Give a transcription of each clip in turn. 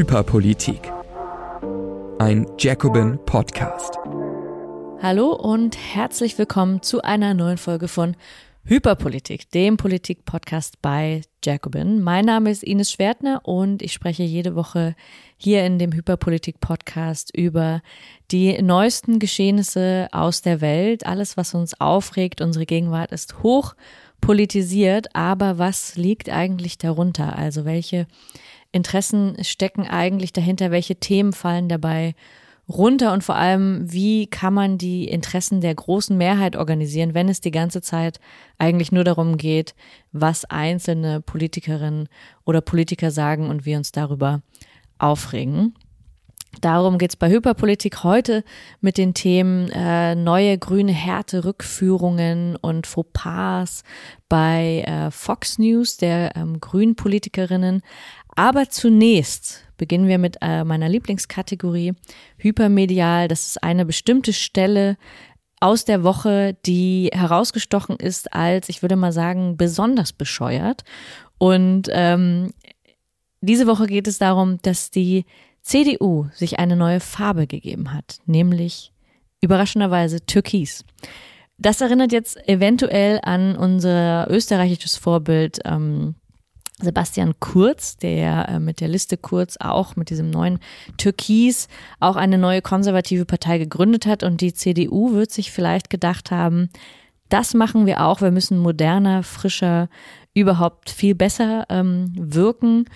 Hyperpolitik. Ein Jacobin Podcast. Hallo und herzlich willkommen zu einer neuen Folge von Hyperpolitik, dem Politik-Podcast bei Jacobin. Mein Name ist Ines Schwertner und ich spreche jede Woche hier in dem Hyperpolitik-Podcast über die neuesten Geschehnisse aus der Welt. Alles, was uns aufregt, unsere Gegenwart ist hoch politisiert, aber was liegt eigentlich darunter? Also welche Interessen stecken eigentlich dahinter? Welche Themen fallen dabei runter? Und vor allem, wie kann man die Interessen der großen Mehrheit organisieren, wenn es die ganze Zeit eigentlich nur darum geht, was einzelne Politikerinnen oder Politiker sagen und wir uns darüber aufregen? Darum geht's bei Hyperpolitik heute mit den Themen äh, neue grüne Härte, Rückführungen und Fauxpas bei äh, Fox News, der ähm, grünen Politikerinnen. Aber zunächst beginnen wir mit äh, meiner Lieblingskategorie Hypermedial. Das ist eine bestimmte Stelle aus der Woche, die herausgestochen ist als, ich würde mal sagen, besonders bescheuert. Und ähm, diese Woche geht es darum, dass die CDU sich eine neue Farbe gegeben hat, nämlich überraschenderweise Türkis. Das erinnert jetzt eventuell an unser österreichisches Vorbild ähm, Sebastian Kurz, der äh, mit der Liste Kurz auch mit diesem neuen Türkis auch eine neue konservative Partei gegründet hat. Und die CDU wird sich vielleicht gedacht haben, das machen wir auch. Wir müssen moderner, frischer, überhaupt viel besser ähm, wirken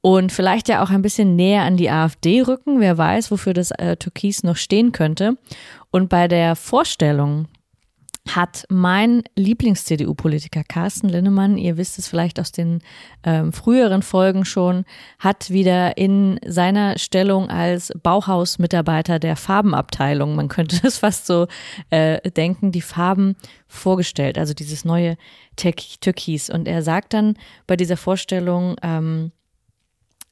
und vielleicht ja auch ein bisschen näher an die AfD rücken. Wer weiß, wofür das äh, Türkis noch stehen könnte. Und bei der Vorstellung hat mein Lieblings-CDU-Politiker Carsten Linnemann, ihr wisst es vielleicht aus den ähm, früheren Folgen schon, hat wieder in seiner Stellung als Bauhausmitarbeiter der Farbenabteilung, man könnte es fast so äh, denken, die Farben vorgestellt, also dieses neue Türkis. Und er sagt dann bei dieser Vorstellung, ähm,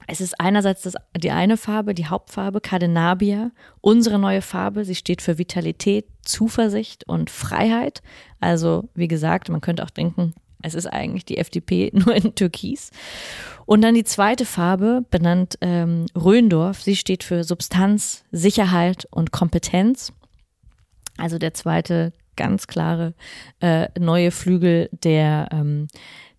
es ist einerseits das, die eine Farbe, die Hauptfarbe, Cadenabia, unsere neue Farbe. Sie steht für Vitalität, Zuversicht und Freiheit. Also, wie gesagt, man könnte auch denken, es ist eigentlich die FDP nur in Türkis. Und dann die zweite Farbe, benannt ähm, Röndorf. Sie steht für Substanz, Sicherheit und Kompetenz. Also der zweite ganz klare äh, neue Flügel der ähm,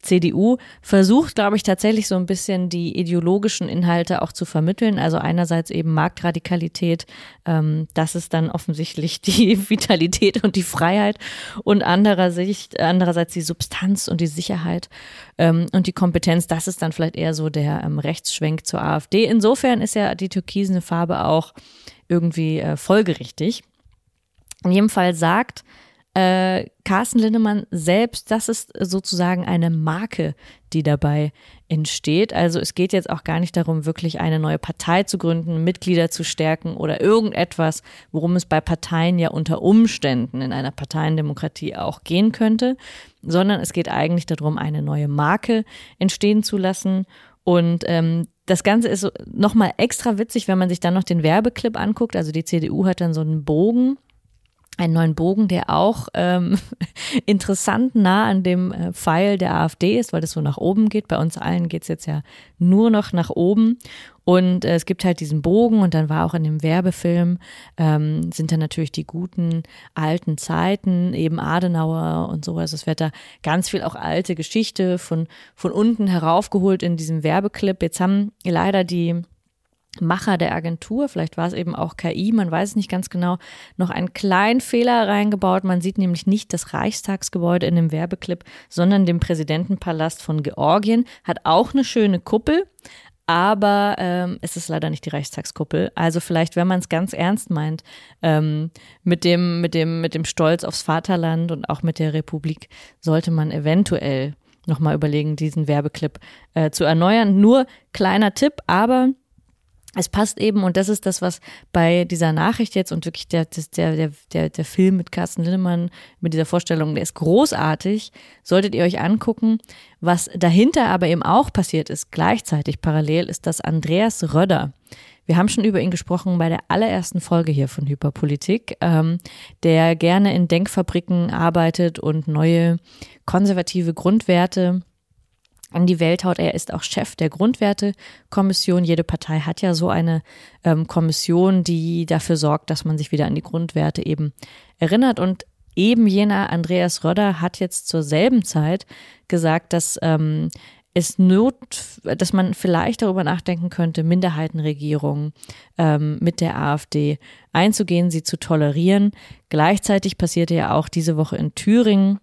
CDU versucht, glaube ich, tatsächlich so ein bisschen die ideologischen Inhalte auch zu vermitteln. Also einerseits eben Marktradikalität, ähm, das ist dann offensichtlich die Vitalität und die Freiheit und andererseits, andererseits die Substanz und die Sicherheit ähm, und die Kompetenz, das ist dann vielleicht eher so der ähm, Rechtsschwenk zur AfD. Insofern ist ja die türkisene Farbe auch irgendwie äh, folgerichtig. In jedem Fall sagt äh, Carsten Lindemann selbst, das ist sozusagen eine Marke, die dabei entsteht. Also es geht jetzt auch gar nicht darum, wirklich eine neue Partei zu gründen, Mitglieder zu stärken oder irgendetwas, worum es bei Parteien ja unter Umständen in einer Parteiendemokratie auch gehen könnte, sondern es geht eigentlich darum, eine neue Marke entstehen zu lassen. Und ähm, das Ganze ist nochmal extra witzig, wenn man sich dann noch den Werbeclip anguckt. Also die CDU hat dann so einen Bogen einen neuen Bogen, der auch ähm, interessant nah an dem äh, Pfeil der AfD ist, weil das so nach oben geht. Bei uns allen geht's jetzt ja nur noch nach oben. Und äh, es gibt halt diesen Bogen und dann war auch in dem Werbefilm, ähm, sind dann natürlich die guten alten Zeiten, eben Adenauer und sowas. Es wird da ganz viel auch alte Geschichte von, von unten heraufgeholt in diesem Werbeclip. Jetzt haben leider die Macher der Agentur, vielleicht war es eben auch KI, man weiß es nicht ganz genau, noch einen kleinen Fehler reingebaut. Man sieht nämlich nicht das Reichstagsgebäude in dem Werbeclip, sondern den Präsidentenpalast von Georgien. Hat auch eine schöne Kuppel, aber ähm, es ist leider nicht die Reichstagskuppel. Also vielleicht, wenn man es ganz ernst meint, ähm, mit dem, mit dem, mit dem Stolz aufs Vaterland und auch mit der Republik, sollte man eventuell nochmal überlegen, diesen Werbeclip äh, zu erneuern. Nur kleiner Tipp, aber es passt eben, und das ist das, was bei dieser Nachricht jetzt und wirklich der, der, der, der, Film mit Carsten Lindemann, mit dieser Vorstellung, der ist großartig, solltet ihr euch angucken. Was dahinter aber eben auch passiert ist, gleichzeitig parallel, ist, dass Andreas Röder, wir haben schon über ihn gesprochen bei der allerersten Folge hier von Hyperpolitik, ähm, der gerne in Denkfabriken arbeitet und neue konservative Grundwerte an die Welt haut. Er ist auch Chef der Grundwertekommission. Jede Partei hat ja so eine ähm, Kommission, die dafür sorgt, dass man sich wieder an die Grundwerte eben erinnert. Und eben jener Andreas Röder hat jetzt zur selben Zeit gesagt, dass ähm, es not, dass man vielleicht darüber nachdenken könnte, Minderheitenregierungen ähm, mit der AfD einzugehen, sie zu tolerieren. Gleichzeitig passierte ja auch diese Woche in Thüringen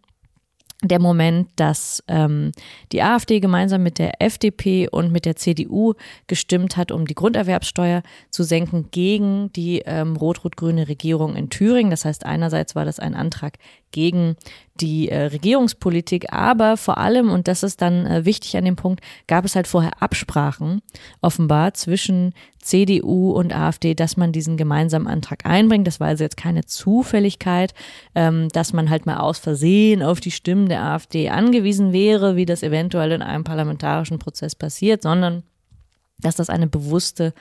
der Moment, dass ähm, die AfD gemeinsam mit der FDP und mit der CDU gestimmt hat, um die Grunderwerbssteuer zu senken gegen die ähm, rot-rot-grüne Regierung in Thüringen. Das heißt, einerseits war das ein Antrag gegen die äh, Regierungspolitik, aber vor allem, und das ist dann äh, wichtig an dem Punkt, gab es halt vorher Absprachen offenbar zwischen CDU und AfD, dass man diesen gemeinsamen Antrag einbringt. Das war also jetzt keine Zufälligkeit, ähm, dass man halt mal aus Versehen auf die Stimmen der AfD angewiesen wäre, wie das eventuell in einem parlamentarischen Prozess passiert, sondern dass das eine bewusste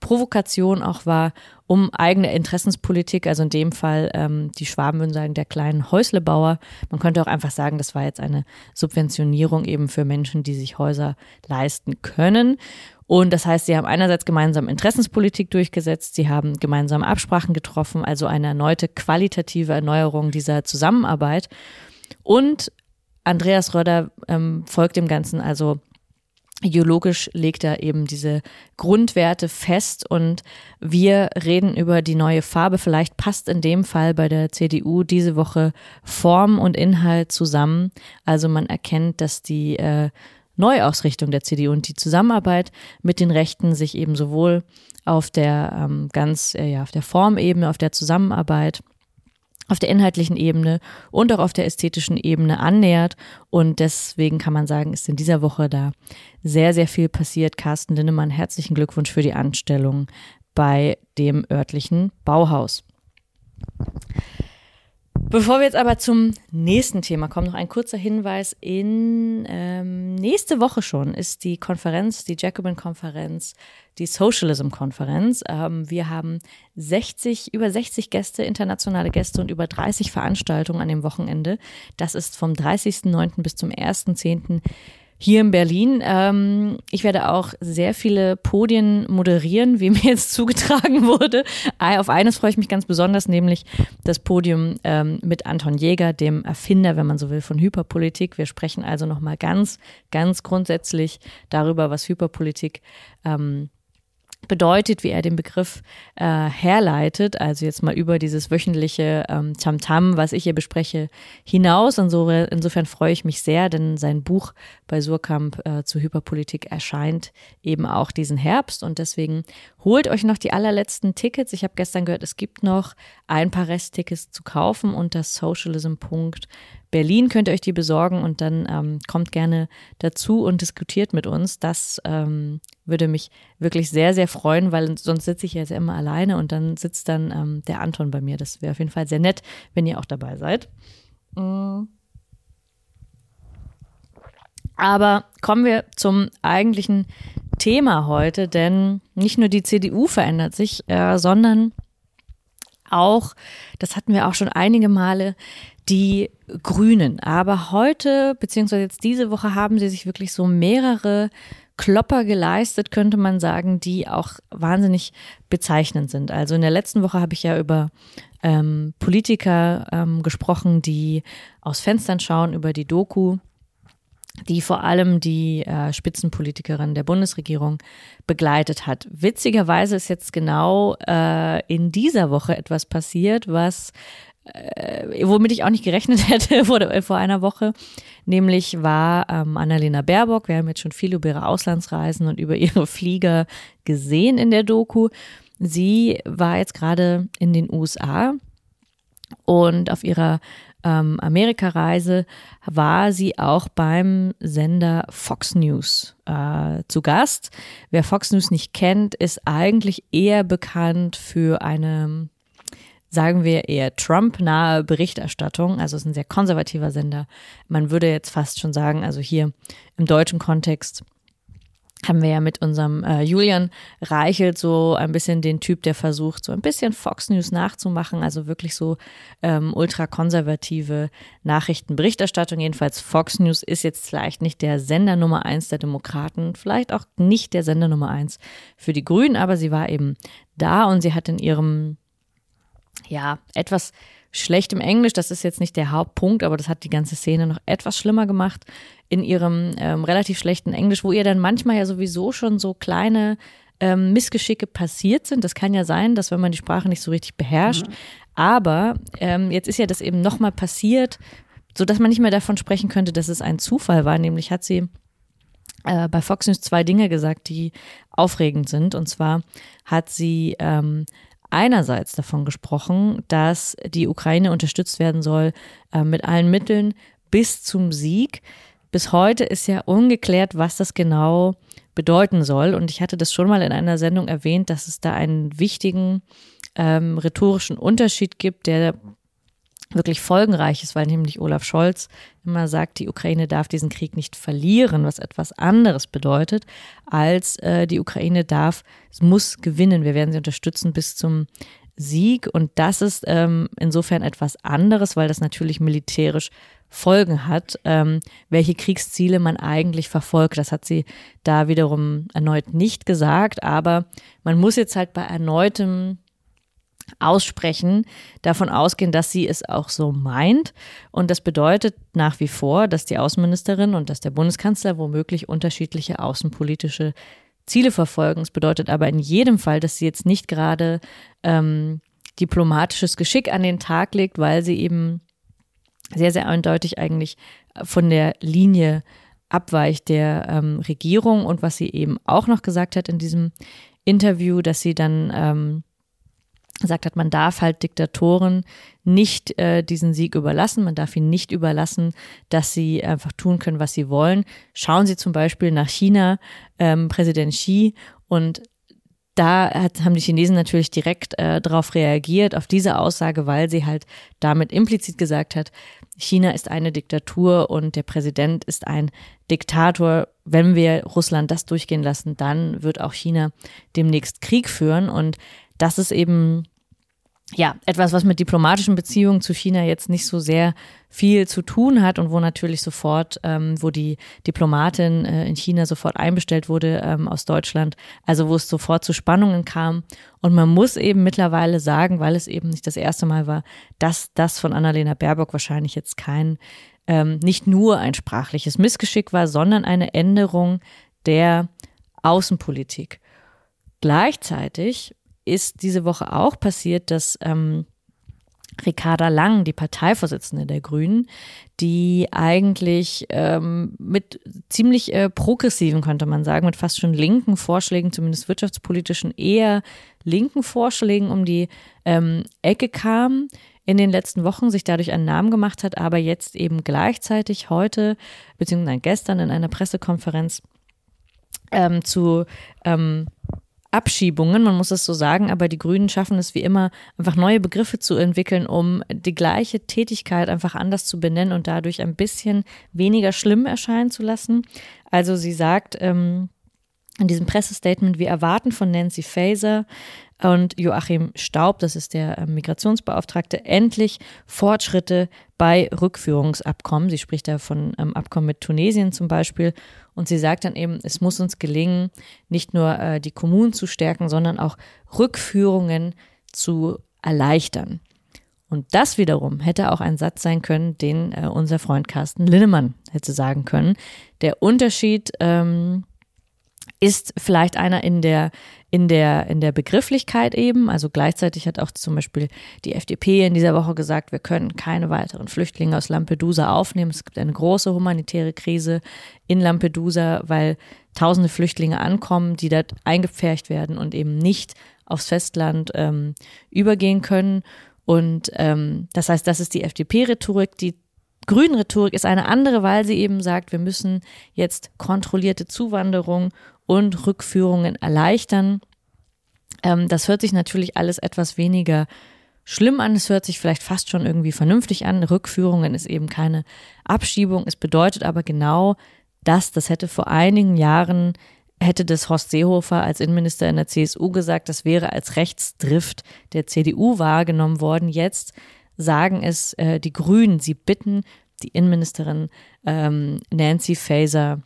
Provokation auch war, um eigene Interessenspolitik, also in dem Fall ähm, die Schwaben würden sagen, der kleinen Häuslebauer. Man könnte auch einfach sagen, das war jetzt eine Subventionierung eben für Menschen, die sich Häuser leisten können. Und das heißt, sie haben einerseits gemeinsam Interessenspolitik durchgesetzt, sie haben gemeinsam Absprachen getroffen, also eine erneute qualitative Erneuerung dieser Zusammenarbeit. Und Andreas Röder ähm, folgt dem Ganzen also Ideologisch legt er eben diese Grundwerte fest und wir reden über die neue Farbe. Vielleicht passt in dem Fall bei der CDU diese Woche Form und Inhalt zusammen. Also man erkennt, dass die äh, Neuausrichtung der CDU und die Zusammenarbeit mit den Rechten sich eben sowohl auf der ähm, ganz, äh, ja, auf der Formebene, auf der Zusammenarbeit auf der inhaltlichen Ebene und auch auf der ästhetischen Ebene annähert. Und deswegen kann man sagen, ist in dieser Woche da sehr, sehr viel passiert. Carsten Linnemann, herzlichen Glückwunsch für die Anstellung bei dem örtlichen Bauhaus. Bevor wir jetzt aber zum nächsten Thema kommen, noch ein kurzer Hinweis. In ähm, nächste Woche schon ist die Konferenz, die Jacobin-Konferenz, die Socialism-Konferenz. Ähm, wir haben 60, über 60 Gäste, internationale Gäste und über 30 Veranstaltungen an dem Wochenende. Das ist vom 30.09. bis zum 1.10 hier in Berlin. Ähm, ich werde auch sehr viele Podien moderieren, wie mir jetzt zugetragen wurde. Auf eines freue ich mich ganz besonders, nämlich das Podium ähm, mit Anton Jäger, dem Erfinder, wenn man so will, von Hyperpolitik. Wir sprechen also nochmal ganz, ganz grundsätzlich darüber, was Hyperpolitik ähm, bedeutet, wie er den Begriff äh, herleitet, also jetzt mal über dieses wöchentliche ähm, Tamtam, was ich hier bespreche, hinaus. Insofern, insofern freue ich mich sehr, denn sein Buch bei Surkamp äh, zu Hyperpolitik erscheint eben auch diesen Herbst und deswegen holt euch noch die allerletzten Tickets. Ich habe gestern gehört, es gibt noch ein paar Resttickets zu kaufen unter socialism.de Berlin könnt ihr euch die besorgen und dann ähm, kommt gerne dazu und diskutiert mit uns. Das ähm, würde mich wirklich sehr, sehr freuen, weil sonst sitze ich jetzt immer alleine und dann sitzt dann ähm, der Anton bei mir. Das wäre auf jeden Fall sehr nett, wenn ihr auch dabei seid. Mm. Aber kommen wir zum eigentlichen Thema heute, denn nicht nur die CDU verändert sich, äh, sondern auch, das hatten wir auch schon einige Male, die Grünen. Aber heute, beziehungsweise jetzt diese Woche, haben sie sich wirklich so mehrere Klopper geleistet, könnte man sagen, die auch wahnsinnig bezeichnend sind. Also in der letzten Woche habe ich ja über ähm, Politiker ähm, gesprochen, die aus Fenstern schauen, über die Doku die vor allem die äh, Spitzenpolitikerin der Bundesregierung begleitet hat. Witzigerweise ist jetzt genau äh, in dieser Woche etwas passiert, was äh, womit ich auch nicht gerechnet hätte vor, vor einer Woche. Nämlich war ähm, Annalena Baerbock, wir haben jetzt schon viel über ihre Auslandsreisen und über ihre Flieger gesehen in der Doku. Sie war jetzt gerade in den USA und auf ihrer ähm, Amerikareise war sie auch beim Sender Fox News äh, zu Gast. Wer Fox News nicht kennt, ist eigentlich eher bekannt für eine sagen wir eher Trump-nahe Berichterstattung. Also es ist ein sehr konservativer Sender. Man würde jetzt fast schon sagen, also hier im deutschen Kontext haben wir ja mit unserem äh, Julian Reichelt so ein bisschen den Typ, der versucht, so ein bisschen Fox News nachzumachen, also wirklich so ähm, ultrakonservative Nachrichtenberichterstattung. Jedenfalls Fox News ist jetzt vielleicht nicht der Sender Nummer eins der Demokraten, vielleicht auch nicht der Sender Nummer eins für die Grünen, aber sie war eben da und sie hat in ihrem, ja, etwas schlecht im Englisch, das ist jetzt nicht der Hauptpunkt, aber das hat die ganze Szene noch etwas schlimmer gemacht in ihrem ähm, relativ schlechten Englisch, wo ihr dann manchmal ja sowieso schon so kleine ähm, Missgeschicke passiert sind. Das kann ja sein, dass wenn man die Sprache nicht so richtig beherrscht. Mhm. Aber ähm, jetzt ist ja das eben nochmal passiert, so dass man nicht mehr davon sprechen könnte, dass es ein Zufall war. Nämlich hat sie äh, bei Fox News zwei Dinge gesagt, die aufregend sind. Und zwar hat sie ähm, einerseits davon gesprochen, dass die Ukraine unterstützt werden soll äh, mit allen Mitteln bis zum Sieg. Bis heute ist ja ungeklärt, was das genau bedeuten soll. Und ich hatte das schon mal in einer Sendung erwähnt, dass es da einen wichtigen ähm, rhetorischen Unterschied gibt, der wirklich folgenreich ist, weil nämlich Olaf Scholz immer sagt, die Ukraine darf diesen Krieg nicht verlieren, was etwas anderes bedeutet, als äh, die Ukraine darf, es muss gewinnen. Wir werden sie unterstützen bis zum Sieg. Und das ist ähm, insofern etwas anderes, weil das natürlich militärisch Folgen hat, ähm, welche Kriegsziele man eigentlich verfolgt. Das hat sie da wiederum erneut nicht gesagt, aber man muss jetzt halt bei erneutem aussprechen, davon ausgehen, dass sie es auch so meint. Und das bedeutet nach wie vor, dass die Außenministerin und dass der Bundeskanzler womöglich unterschiedliche außenpolitische Ziele verfolgen. Es bedeutet aber in jedem Fall, dass sie jetzt nicht gerade ähm, diplomatisches Geschick an den Tag legt, weil sie eben sehr, sehr eindeutig eigentlich von der Linie abweicht der ähm, Regierung. Und was sie eben auch noch gesagt hat in diesem Interview, dass sie dann ähm, gesagt hat, man darf halt Diktatoren nicht äh, diesen Sieg überlassen, man darf ihnen nicht überlassen, dass sie einfach tun können, was sie wollen. Schauen Sie zum Beispiel nach China, ähm, Präsident Xi und da hat, haben die Chinesen natürlich direkt äh, darauf reagiert, auf diese Aussage, weil sie halt damit implizit gesagt hat, China ist eine Diktatur und der Präsident ist ein Diktator. Wenn wir Russland das durchgehen lassen, dann wird auch China demnächst Krieg führen. Und das ist eben ja, etwas, was mit diplomatischen Beziehungen zu China jetzt nicht so sehr viel zu tun hat und wo natürlich sofort, ähm, wo die Diplomatin äh, in China sofort einbestellt wurde ähm, aus Deutschland, also wo es sofort zu Spannungen kam. Und man muss eben mittlerweile sagen, weil es eben nicht das erste Mal war, dass das von Annalena Baerbock wahrscheinlich jetzt kein, ähm, nicht nur ein sprachliches Missgeschick war, sondern eine Änderung der Außenpolitik. Gleichzeitig ist diese Woche auch passiert, dass ähm, Ricarda Lang, die Parteivorsitzende der Grünen, die eigentlich ähm, mit ziemlich äh, progressiven, könnte man sagen, mit fast schon linken Vorschlägen, zumindest wirtschaftspolitischen, eher linken Vorschlägen um die ähm, Ecke kam in den letzten Wochen, sich dadurch einen Namen gemacht hat, aber jetzt eben gleichzeitig heute, beziehungsweise gestern in einer Pressekonferenz ähm, zu ähm, Abschiebungen, man muss es so sagen, aber die Grünen schaffen es wie immer, einfach neue Begriffe zu entwickeln, um die gleiche Tätigkeit einfach anders zu benennen und dadurch ein bisschen weniger schlimm erscheinen zu lassen. Also sie sagt ähm, in diesem Pressestatement, wir erwarten von Nancy Faeser, und Joachim Staub, das ist der äh, Migrationsbeauftragte, endlich Fortschritte bei Rückführungsabkommen. Sie spricht da von ähm, Abkommen mit Tunesien zum Beispiel. Und sie sagt dann eben, es muss uns gelingen, nicht nur äh, die Kommunen zu stärken, sondern auch Rückführungen zu erleichtern. Und das wiederum hätte auch ein Satz sein können, den äh, unser Freund Carsten Linnemann hätte sagen können. Der Unterschied ähm, ist vielleicht einer in der in der, in der Begrifflichkeit eben. Also gleichzeitig hat auch zum Beispiel die FDP in dieser Woche gesagt, wir können keine weiteren Flüchtlinge aus Lampedusa aufnehmen. Es gibt eine große humanitäre Krise in Lampedusa, weil tausende Flüchtlinge ankommen, die dort eingepfercht werden und eben nicht aufs Festland ähm, übergehen können. Und ähm, das heißt, das ist die FDP-Rhetorik. Die Grünen-Rhetorik ist eine andere, weil sie eben sagt, wir müssen jetzt kontrollierte Zuwanderung und Rückführungen erleichtern. Ähm, das hört sich natürlich alles etwas weniger schlimm an. Es hört sich vielleicht fast schon irgendwie vernünftig an. Rückführungen ist eben keine Abschiebung. Es bedeutet aber genau das, das hätte vor einigen Jahren hätte das Horst Seehofer als Innenminister in der CSU gesagt, das wäre als Rechtsdrift der CDU wahrgenommen worden. Jetzt sagen es äh, die Grünen. Sie bitten die Innenministerin ähm, Nancy Faeser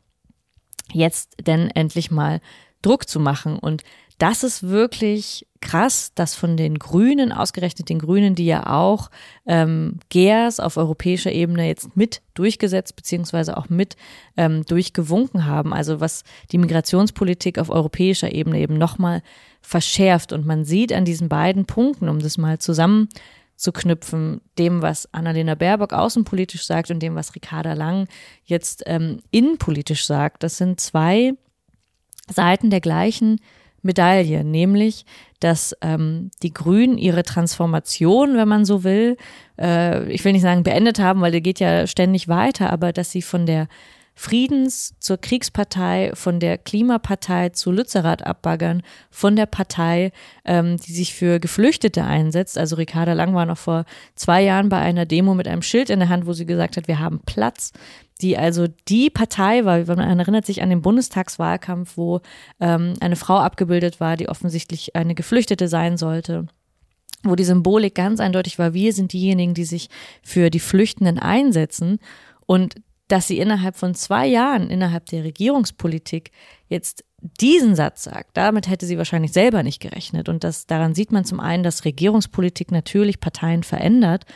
jetzt denn endlich mal Druck zu machen. Und das ist wirklich krass, dass von den Grünen, ausgerechnet den Grünen, die ja auch ähm, GERS auf europäischer Ebene jetzt mit durchgesetzt beziehungsweise auch mit ähm, durchgewunken haben, also was die Migrationspolitik auf europäischer Ebene eben nochmal verschärft. Und man sieht an diesen beiden Punkten, um das mal zusammenzuknüpfen, dem, was Annalena Baerbock außenpolitisch sagt und dem, was Ricarda Lang jetzt ähm, innenpolitisch sagt, das sind zwei Seiten der gleichen Medaille, nämlich, dass ähm, die Grünen ihre Transformation, wenn man so will, äh, ich will nicht sagen beendet haben, weil der geht ja ständig weiter, aber dass sie von der Friedens zur Kriegspartei, von der Klimapartei zu Lützerath abbaggern, von der Partei, ähm, die sich für Geflüchtete einsetzt. Also Ricarda Lang war noch vor zwei Jahren bei einer Demo mit einem Schild in der Hand, wo sie gesagt hat, wir haben Platz die also die Partei war, man erinnert sich an den Bundestagswahlkampf, wo ähm, eine Frau abgebildet war, die offensichtlich eine Geflüchtete sein sollte wo die Symbolik ganz eindeutig war, wir sind diejenigen, die sich für die Flüchtenden einsetzen und dass sie innerhalb von zwei Jahren innerhalb der Regierungspolitik jetzt diesen Satz sagt, damit hätte sie wahrscheinlich selber nicht gerechnet. Und das, daran sieht man zum einen, dass Regierungspolitik natürlich Parteien verändert,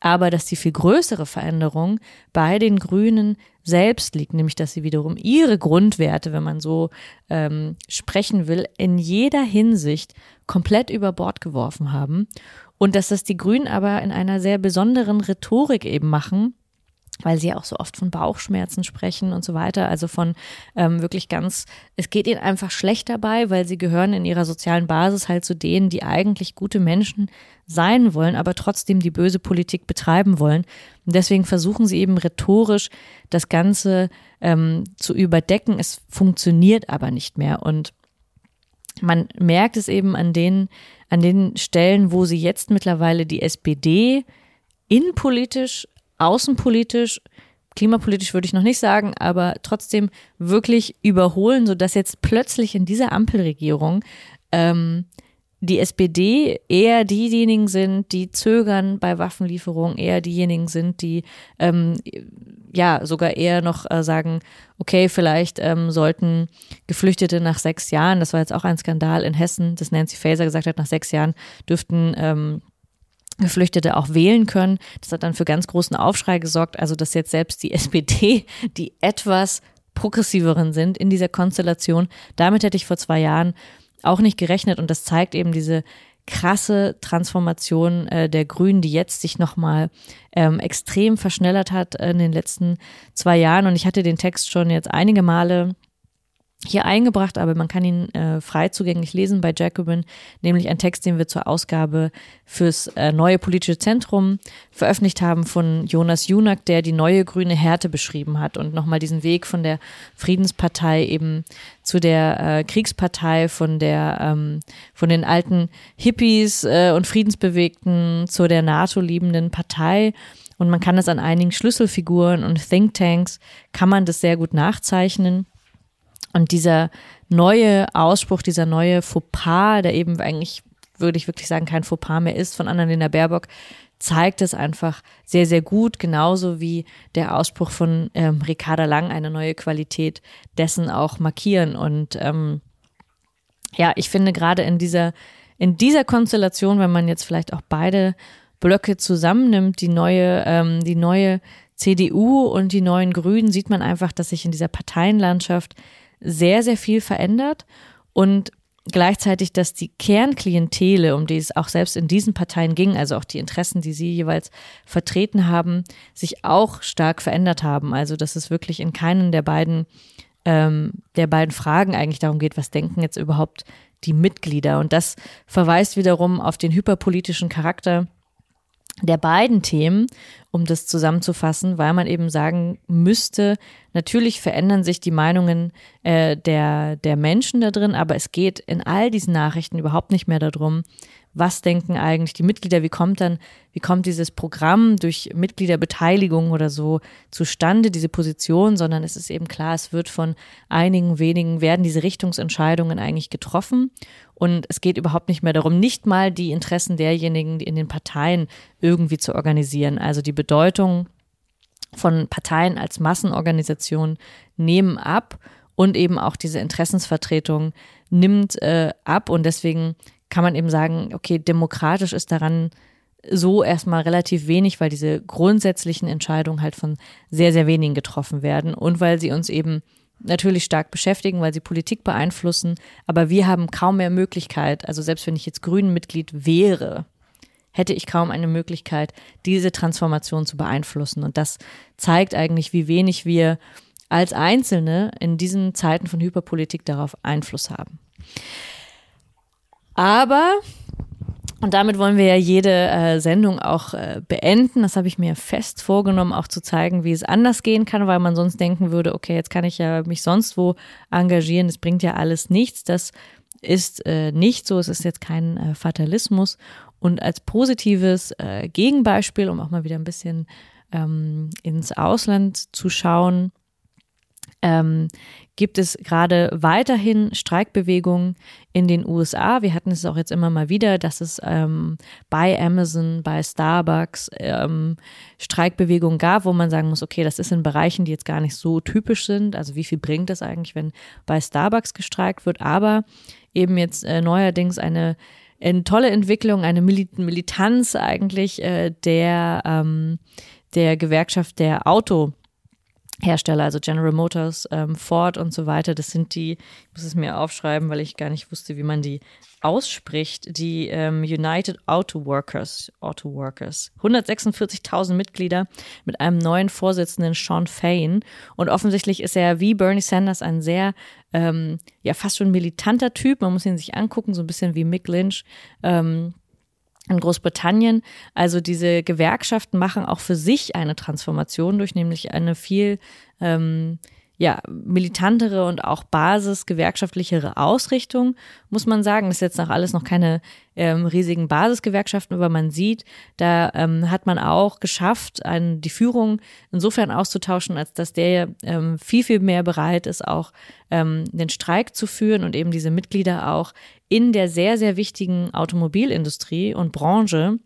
aber dass die viel größere Veränderung bei den Grünen selbst liegt, nämlich dass sie wiederum ihre Grundwerte, wenn man so ähm, sprechen will, in jeder Hinsicht komplett über Bord geworfen haben und dass das die Grünen aber in einer sehr besonderen Rhetorik eben machen, weil sie ja auch so oft von Bauchschmerzen sprechen und so weiter. Also von ähm, wirklich ganz, es geht ihnen einfach schlecht dabei, weil sie gehören in ihrer sozialen Basis halt zu denen, die eigentlich gute Menschen sein wollen, aber trotzdem die böse Politik betreiben wollen. Und deswegen versuchen sie eben rhetorisch das Ganze ähm, zu überdecken. Es funktioniert aber nicht mehr. Und man merkt es eben an den, an den Stellen, wo sie jetzt mittlerweile die SPD innenpolitisch außenpolitisch, klimapolitisch würde ich noch nicht sagen, aber trotzdem wirklich überholen, sodass jetzt plötzlich in dieser Ampelregierung ähm, die SPD eher diejenigen sind, die zögern bei Waffenlieferungen, eher diejenigen sind, die ähm, ja sogar eher noch äh, sagen, okay, vielleicht ähm, sollten Geflüchtete nach sechs Jahren, das war jetzt auch ein Skandal in Hessen, dass Nancy Faeser gesagt hat, nach sechs Jahren dürften ähm, Geflüchtete auch wählen können. Das hat dann für ganz großen Aufschrei gesorgt. Also, dass jetzt selbst die SPD, die etwas progressiveren sind in dieser Konstellation, damit hätte ich vor zwei Jahren auch nicht gerechnet. Und das zeigt eben diese krasse Transformation äh, der Grünen, die jetzt sich nochmal ähm, extrem verschnellert hat in den letzten zwei Jahren. Und ich hatte den Text schon jetzt einige Male hier eingebracht, aber man kann ihn äh, frei zugänglich lesen bei Jacobin, nämlich ein Text, den wir zur Ausgabe fürs äh, neue politische Zentrum veröffentlicht haben von Jonas Junak, der die neue grüne Härte beschrieben hat und nochmal diesen Weg von der Friedenspartei eben zu der äh, Kriegspartei, von der ähm, von den alten Hippies äh, und Friedensbewegten zu der NATO-liebenden Partei. Und man kann das an einigen Schlüsselfiguren und Thinktanks kann man das sehr gut nachzeichnen. Und dieser neue Ausspruch, dieser neue Fauxpas, der eben eigentlich, würde ich wirklich sagen, kein Fauxpas mehr ist von Annalena Baerbock, zeigt es einfach sehr, sehr gut, genauso wie der Ausspruch von ähm, Ricarda Lang eine neue Qualität dessen auch markieren. Und ähm, ja, ich finde gerade in dieser, in dieser Konstellation, wenn man jetzt vielleicht auch beide Blöcke zusammennimmt, die neue, ähm, die neue CDU und die neuen Grünen, sieht man einfach, dass sich in dieser Parteienlandschaft sehr, sehr viel verändert und gleichzeitig, dass die Kernklientele, um die es auch selbst in diesen Parteien ging, also auch die Interessen, die sie jeweils vertreten haben, sich auch stark verändert haben. Also dass es wirklich in keinen der beiden ähm, der beiden Fragen eigentlich darum geht, was denken jetzt überhaupt die Mitglieder. Und das verweist wiederum auf den hyperpolitischen Charakter der beiden Themen, um das zusammenzufassen, weil man eben sagen müsste, natürlich verändern sich die Meinungen äh, der, der Menschen da drin, aber es geht in all diesen Nachrichten überhaupt nicht mehr darum, was denken eigentlich die Mitglieder, wie kommt dann, wie kommt dieses Programm durch Mitgliederbeteiligung oder so zustande, diese Position, sondern es ist eben klar, es wird von einigen wenigen, werden diese Richtungsentscheidungen eigentlich getroffen. Und es geht überhaupt nicht mehr darum, nicht mal die Interessen derjenigen, die in den Parteien irgendwie zu organisieren. Also die Bedeutung von Parteien als Massenorganisation nehmen ab und eben auch diese Interessensvertretung nimmt äh, ab. Und deswegen kann man eben sagen, okay, demokratisch ist daran so erstmal relativ wenig, weil diese grundsätzlichen Entscheidungen halt von sehr, sehr wenigen getroffen werden und weil sie uns eben natürlich stark beschäftigen, weil sie Politik beeinflussen, aber wir haben kaum mehr Möglichkeit, also selbst wenn ich jetzt Grünen-Mitglied wäre, hätte ich kaum eine Möglichkeit, diese Transformation zu beeinflussen. Und das zeigt eigentlich, wie wenig wir als Einzelne in diesen Zeiten von Hyperpolitik darauf Einfluss haben. Aber, und damit wollen wir ja jede äh, Sendung auch äh, beenden, das habe ich mir fest vorgenommen, auch zu zeigen, wie es anders gehen kann, weil man sonst denken würde, okay, jetzt kann ich ja mich sonst wo engagieren, es bringt ja alles nichts. Das ist äh, nicht so, es ist jetzt kein äh, Fatalismus. Und als positives äh, Gegenbeispiel, um auch mal wieder ein bisschen ähm, ins Ausland zu schauen, ähm, gibt es gerade weiterhin Streikbewegungen in den USA. Wir hatten es auch jetzt immer mal wieder, dass es ähm, bei Amazon, bei Starbucks ähm, Streikbewegungen gab, wo man sagen muss, okay, das ist in Bereichen, die jetzt gar nicht so typisch sind. Also wie viel bringt das eigentlich, wenn bei Starbucks gestreikt wird? Aber eben jetzt äh, neuerdings eine, eine tolle Entwicklung, eine Militanz eigentlich äh, der, ähm, der Gewerkschaft der Auto. Hersteller, also General Motors, ähm, Ford und so weiter, das sind die, ich muss es mir aufschreiben, weil ich gar nicht wusste, wie man die ausspricht, die ähm, United Auto Workers, Auto Workers. 146.000 Mitglieder mit einem neuen Vorsitzenden Sean Fain. Und offensichtlich ist er wie Bernie Sanders ein sehr, ähm, ja fast schon militanter Typ, man muss ihn sich angucken, so ein bisschen wie Mick Lynch, ähm, in Großbritannien. Also diese Gewerkschaften machen auch für sich eine Transformation durch, nämlich eine viel ähm, ja, militantere und auch basisgewerkschaftlichere Ausrichtung, muss man sagen. Das ist jetzt noch alles noch keine ähm, riesigen Basisgewerkschaften, aber man sieht, da ähm, hat man auch geschafft, ein, die Führung insofern auszutauschen, als dass der ähm, viel, viel mehr bereit ist, auch ähm, den Streik zu führen und eben diese Mitglieder auch in der sehr, sehr wichtigen Automobilindustrie und Branche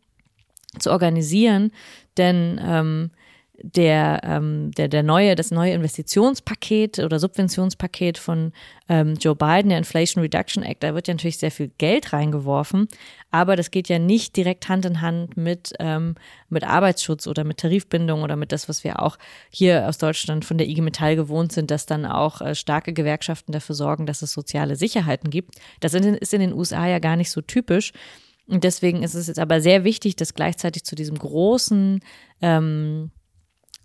zu organisieren. Denn ähm, der, ähm, der, der neue, das neue Investitionspaket oder Subventionspaket von ähm, Joe Biden, der Inflation Reduction Act, da wird ja natürlich sehr viel Geld reingeworfen, aber das geht ja nicht direkt Hand in Hand mit, ähm, mit Arbeitsschutz oder mit Tarifbindung oder mit das, was wir auch hier aus Deutschland von der IG Metall gewohnt sind, dass dann auch äh, starke Gewerkschaften dafür sorgen, dass es soziale Sicherheiten gibt. Das ist in den USA ja gar nicht so typisch. Und deswegen ist es jetzt aber sehr wichtig, dass gleichzeitig zu diesem großen ähm,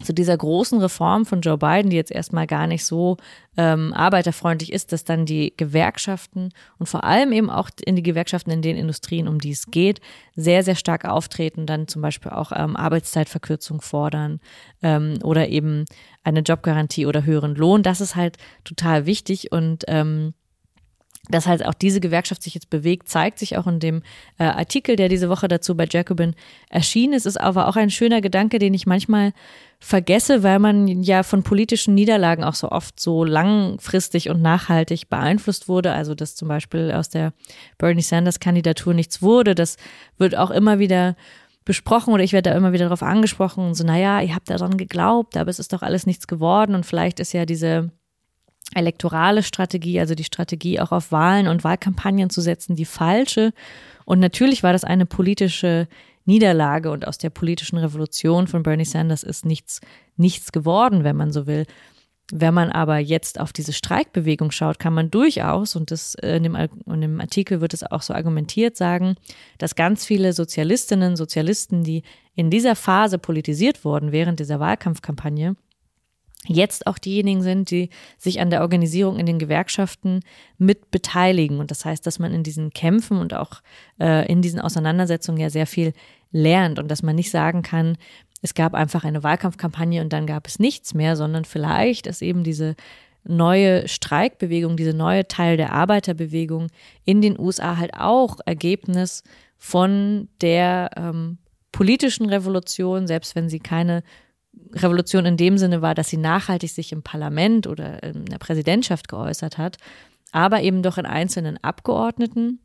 zu dieser großen Reform von Joe Biden, die jetzt erstmal gar nicht so ähm, arbeiterfreundlich ist, dass dann die Gewerkschaften und vor allem eben auch in die Gewerkschaften in den Industrien, um die es geht, sehr, sehr stark auftreten, dann zum Beispiel auch ähm, Arbeitszeitverkürzung fordern ähm, oder eben eine Jobgarantie oder höheren Lohn. Das ist halt total wichtig und ähm, dass halt auch diese Gewerkschaft sich jetzt bewegt, zeigt sich auch in dem äh, Artikel, der diese Woche dazu bei Jacobin erschienen ist. Ist aber auch ein schöner Gedanke, den ich manchmal vergesse, weil man ja von politischen Niederlagen auch so oft so langfristig und nachhaltig beeinflusst wurde. Also dass zum Beispiel aus der Bernie Sanders Kandidatur nichts wurde. Das wird auch immer wieder besprochen oder ich werde da immer wieder darauf angesprochen und so, naja, ihr habt daran geglaubt, aber es ist doch alles nichts geworden und vielleicht ist ja diese elektorale Strategie, also die Strategie auch auf Wahlen und Wahlkampagnen zu setzen, die falsche. Und natürlich war das eine politische Niederlage und aus der politischen Revolution von Bernie Sanders ist nichts, nichts geworden, wenn man so will. Wenn man aber jetzt auf diese Streikbewegung schaut, kann man durchaus, und das äh, in dem, in dem Artikel wird es auch so argumentiert, sagen, dass ganz viele Sozialistinnen, Sozialisten, die in dieser Phase politisiert wurden während dieser Wahlkampfkampagne, jetzt auch diejenigen sind, die sich an der Organisierung in den Gewerkschaften mit beteiligen. Und das heißt, dass man in diesen Kämpfen und auch äh, in diesen Auseinandersetzungen ja sehr viel lernt und dass man nicht sagen kann, es gab einfach eine Wahlkampfkampagne und dann gab es nichts mehr, sondern vielleicht ist eben diese neue Streikbewegung, diese neue Teil der Arbeiterbewegung in den USA halt auch Ergebnis von der ähm, politischen Revolution, selbst wenn sie keine Revolution in dem Sinne war, dass sie nachhaltig sich im Parlament oder in der Präsidentschaft geäußert hat, aber eben doch in einzelnen Abgeordneten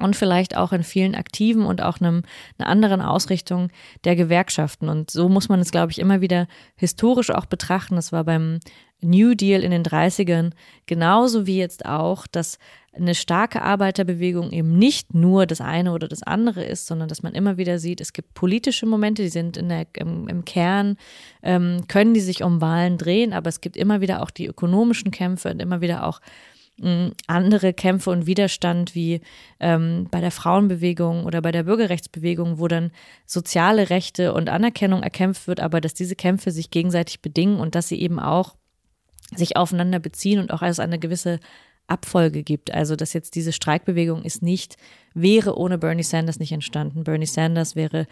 und vielleicht auch in vielen aktiven und auch einem, einer anderen Ausrichtung der Gewerkschaften. Und so muss man es, glaube ich, immer wieder historisch auch betrachten. Das war beim New Deal in den 30ern genauso wie jetzt auch, dass eine starke Arbeiterbewegung eben nicht nur das eine oder das andere ist, sondern dass man immer wieder sieht, es gibt politische Momente, die sind in der, im, im Kern, ähm, können die sich um Wahlen drehen, aber es gibt immer wieder auch die ökonomischen Kämpfe und immer wieder auch andere Kämpfe und Widerstand wie ähm, bei der Frauenbewegung oder bei der Bürgerrechtsbewegung, wo dann soziale Rechte und Anerkennung erkämpft wird, aber dass diese Kämpfe sich gegenseitig bedingen und dass sie eben auch sich aufeinander beziehen und auch als eine gewisse Abfolge gibt. Also, dass jetzt diese Streikbewegung ist nicht, wäre ohne Bernie Sanders nicht entstanden. Bernie Sanders wäre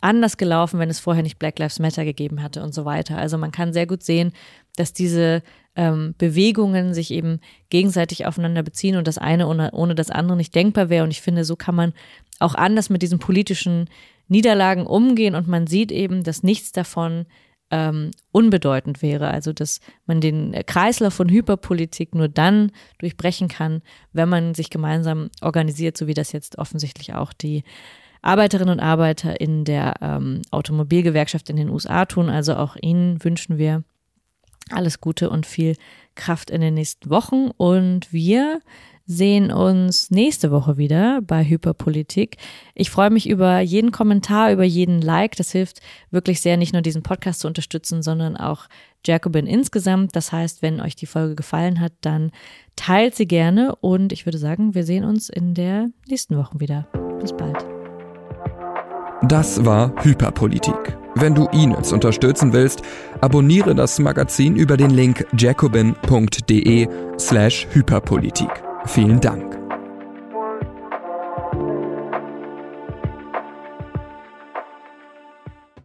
anders gelaufen, wenn es vorher nicht Black Lives Matter gegeben hatte und so weiter. Also man kann sehr gut sehen, dass diese ähm, Bewegungen sich eben gegenseitig aufeinander beziehen und das eine ohne, ohne das andere nicht denkbar wäre. Und ich finde, so kann man auch anders mit diesen politischen Niederlagen umgehen und man sieht eben, dass nichts davon ähm, unbedeutend wäre. Also dass man den Kreislauf von Hyperpolitik nur dann durchbrechen kann, wenn man sich gemeinsam organisiert, so wie das jetzt offensichtlich auch die Arbeiterinnen und Arbeiter in der ähm, Automobilgewerkschaft in den USA tun. Also auch Ihnen wünschen wir alles Gute und viel Kraft in den nächsten Wochen. Und wir sehen uns nächste Woche wieder bei Hyperpolitik. Ich freue mich über jeden Kommentar, über jeden Like. Das hilft wirklich sehr, nicht nur diesen Podcast zu unterstützen, sondern auch Jacobin insgesamt. Das heißt, wenn euch die Folge gefallen hat, dann teilt sie gerne und ich würde sagen, wir sehen uns in der nächsten Woche wieder. Bis bald. Das war Hyperpolitik. Wenn du Ines unterstützen willst, abonniere das Magazin über den Link jacobin.de slash Hyperpolitik. Vielen Dank.